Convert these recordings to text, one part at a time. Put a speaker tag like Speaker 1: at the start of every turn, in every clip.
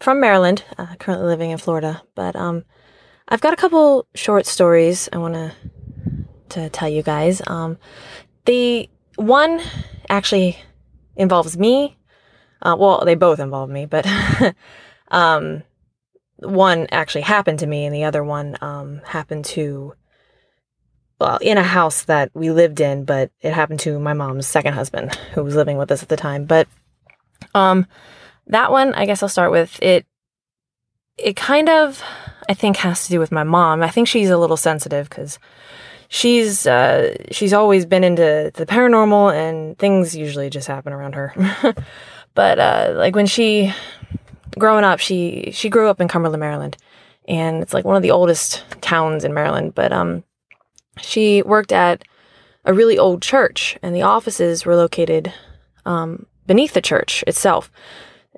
Speaker 1: from Maryland, uh, currently living in Florida, but um, I've got a couple short stories I want to to tell you guys. Um, the one actually involves me. Uh, well, they both involve me, but um, one actually happened to me, and the other one um, happened to well in a house that we lived in, but it happened to my mom's second husband who was living with us at the time. But um, that one, I guess I'll start with it. It kind of, I think, has to do with my mom. I think she's a little sensitive because she's uh, she's always been into the paranormal, and things usually just happen around her. but uh, like when she growing up, she she grew up in Cumberland, Maryland, and it's like one of the oldest towns in Maryland. But um, she worked at a really old church, and the offices were located um, beneath the church itself.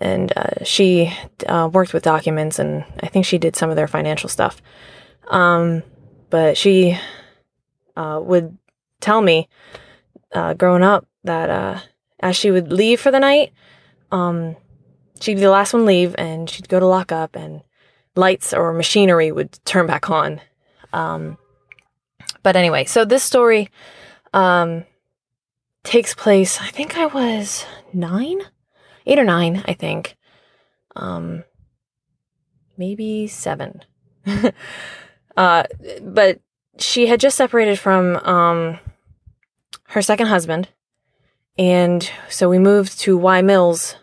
Speaker 1: And uh, she uh, worked with documents, and I think she did some of their financial stuff. Um, but she uh, would tell me uh, growing up that uh, as she would leave for the night, um, she'd be the last one leave, and she'd go to lock up, and lights or machinery would turn back on. Um, but anyway, so this story um, takes place. I think I was nine, eight or nine. I think, um, maybe seven. uh, but she had just separated from um, her second husband, and so we moved to Wye Mills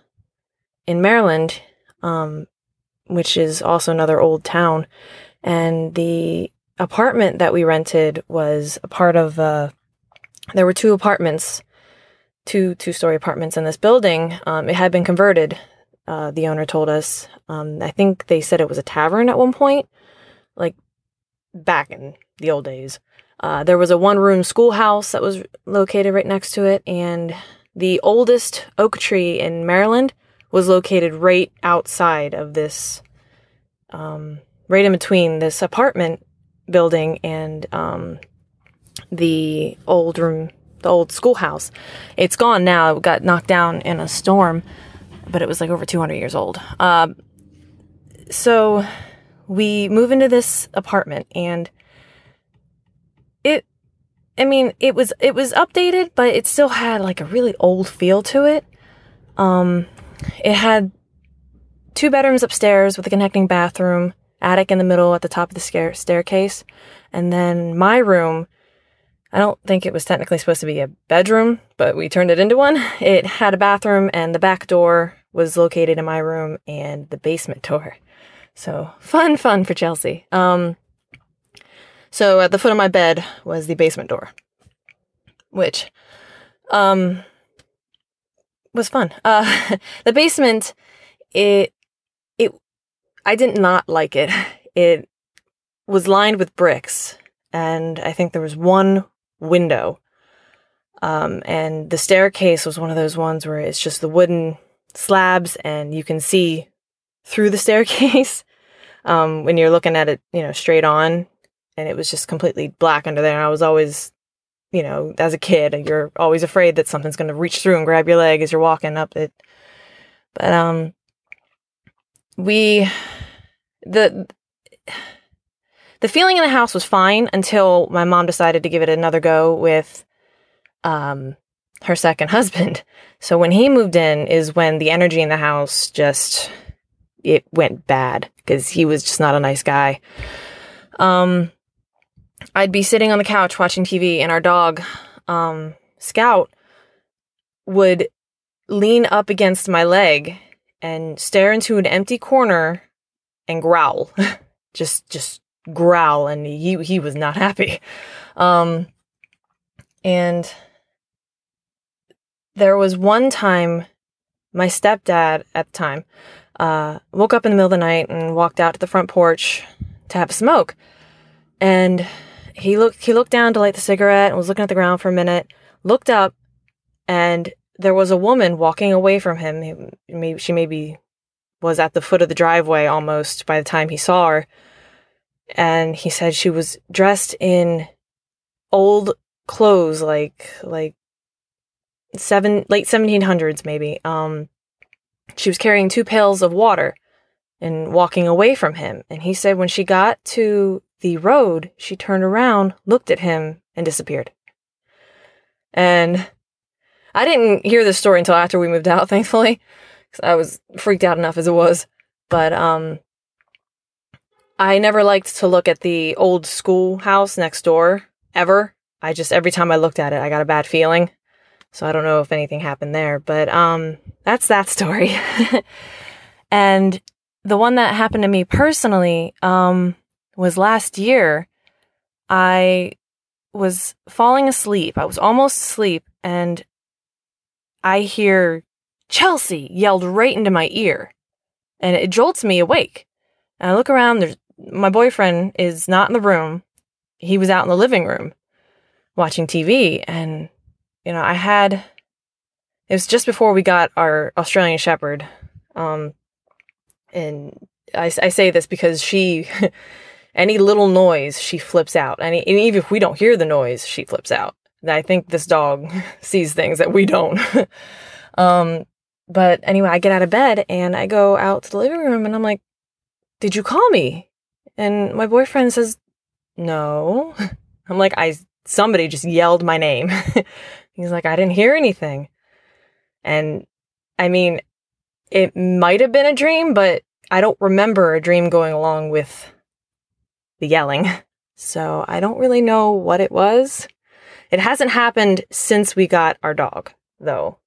Speaker 1: in Maryland, um, which is also another old town, and the apartment that we rented was a part of uh, there were two apartments two two story apartments in this building um, it had been converted uh, the owner told us. Um, i think they said it was a tavern at one point like back in the old days. Uh, there was a one room schoolhouse that was located right next to it and the oldest oak tree in maryland was located right outside of this um, right in between this apartment building and um, the old room, the old schoolhouse. It's gone now. It got knocked down in a storm, but it was like over 200 years old. Uh, so we move into this apartment and it I mean, it was it was updated, but it still had like a really old feel to it. Um, it had two bedrooms upstairs with a connecting bathroom, attic in the middle at the top of the stair- staircase. And then my room, I don't think it was technically supposed to be a bedroom, but we turned it into one. It had a bathroom, and the back door was located in my room and the basement door. So fun, fun for Chelsea. Um, so at the foot of my bed was the basement door, which um, was fun. Uh, the basement, it I did not like it. It was lined with bricks, and I think there was one window. Um, and the staircase was one of those ones where it's just the wooden slabs, and you can see through the staircase um, when you're looking at it, you know, straight on. And it was just completely black under there. And I was always, you know, as a kid, you're always afraid that something's going to reach through and grab your leg as you're walking up it. But um, we the the feeling in the house was fine until my mom decided to give it another go with um her second husband. So when he moved in is when the energy in the house just it went bad because he was just not a nice guy. Um, I'd be sitting on the couch watching TV, and our dog, um, Scout, would lean up against my leg and stare into an empty corner and growl. just just growl and he he was not happy. Um and there was one time my stepdad at the time uh woke up in the middle of the night and walked out to the front porch to have a smoke. And he looked he looked down to light the cigarette and was looking at the ground for a minute, looked up and there was a woman walking away from him. Maybe she maybe was at the foot of the driveway almost by the time he saw her. And he said she was dressed in old clothes, like like seven late seventeen hundreds maybe. Um, she was carrying two pails of water and walking away from him. And he said when she got to the road, she turned around, looked at him, and disappeared. And I didn't hear this story until after we moved out, thankfully. cuz I was freaked out enough as it was. But um I never liked to look at the old schoolhouse next door ever. I just every time I looked at it, I got a bad feeling. So I don't know if anything happened there, but um that's that story. and the one that happened to me personally um was last year. I was falling asleep. I was almost asleep and I hear Chelsea yelled right into my ear and it jolts me awake. And I look around, there's my boyfriend is not in the room. He was out in the living room watching TV and you know, I had it was just before we got our Australian shepherd. Um and I, I say this because she any little noise she flips out. and even if we don't hear the noise, she flips out. I think this dog sees things that we don't. um, but anyway, I get out of bed and I go out to the living room and I'm like, Did you call me? And my boyfriend says, No. I'm like, I somebody just yelled my name. He's like, I didn't hear anything. And I mean, it might have been a dream, but I don't remember a dream going along with the yelling. So I don't really know what it was. It hasn't happened since we got our dog, though.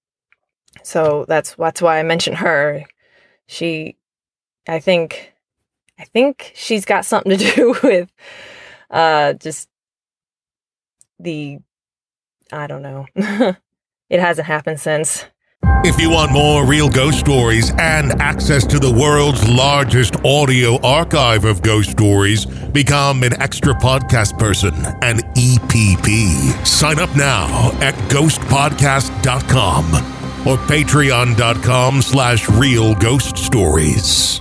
Speaker 1: So that's that's why I mentioned her. She I think I think she's got something to do with uh just the I don't know. it hasn't happened since.
Speaker 2: If you want more real ghost stories and access to the world's largest audio archive of ghost stories, become an extra podcast person, an EPP. Sign up now at ghostpodcast.com or patreon.com slash real ghost stories.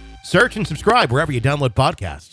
Speaker 3: Search and subscribe wherever you download podcasts.